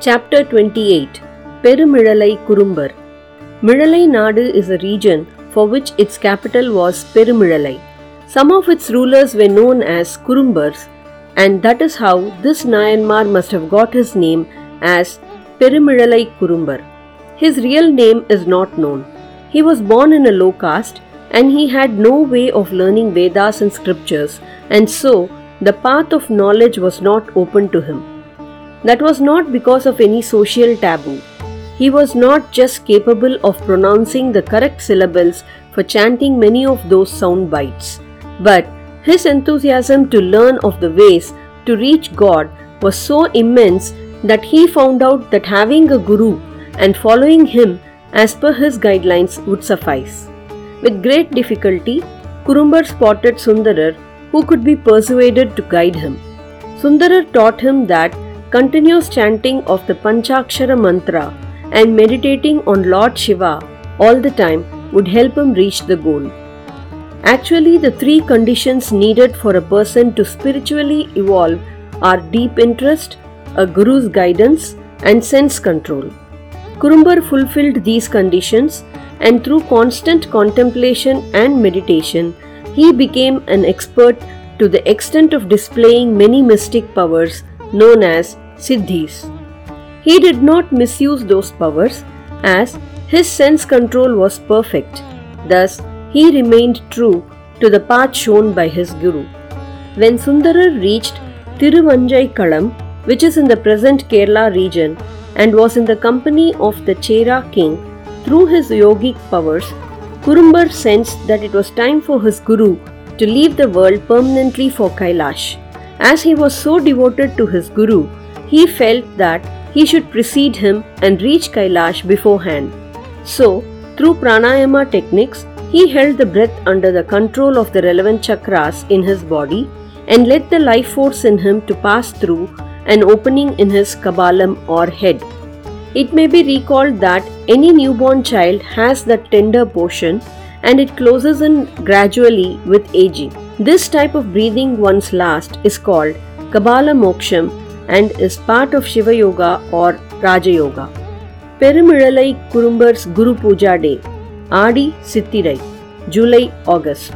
Chapter 28 Perumizhalai Kurumbar Mizhalai Nadu is a region for which its capital was Perumizhalai. Some of its rulers were known as Kurumbars, and that is how this Nayanmar must have got his name as Perumizhalai Kurumbar. His real name is not known. He was born in a low caste and he had no way of learning Vedas and scriptures, and so the path of knowledge was not open to him. That was not because of any social taboo. He was not just capable of pronouncing the correct syllables for chanting many of those sound bites, but his enthusiasm to learn of the ways to reach God was so immense that he found out that having a guru and following him as per his guidelines would suffice. With great difficulty, Kurumbar spotted Sundarar who could be persuaded to guide him. Sundarar taught him that continuous chanting of the Panchakshara mantra and meditating on Lord Shiva all the time would help him reach the goal. Actually, the three conditions needed for a person to spiritually evolve are deep interest, a guru's guidance, and sense control. Kurumbar fulfilled these conditions, and through constant contemplation and meditation, he became an expert to the extent of displaying many mystic powers known as Siddhis. He did not misuse those powers as his sense control was perfect. Thus, he remained true to the path shown by his guru. When Sundarar reached Tiruvanjai Kalam, which is in the present Kerala region, and was in the company of the Chera king, through his yogic powers, Kurumbar sensed that it was time for his guru to leave the world permanently for Kailash. As he was so devoted to his guru, he felt that he should precede him and reach Kailash beforehand. So, through pranayama techniques, he held the breath under the control of the relevant chakras in his body and let the life force in him to pass through an opening in his kabalam or head. It may be recalled that any newborn child has that tender portion and it closes in gradually with aging. This type of breathing once last is called Kabala Moksham and is part of Shiva Yoga or Raja Yoga. Perumizhalai Kurumbar's Guru Puja Day, Adi Sittirai, July August.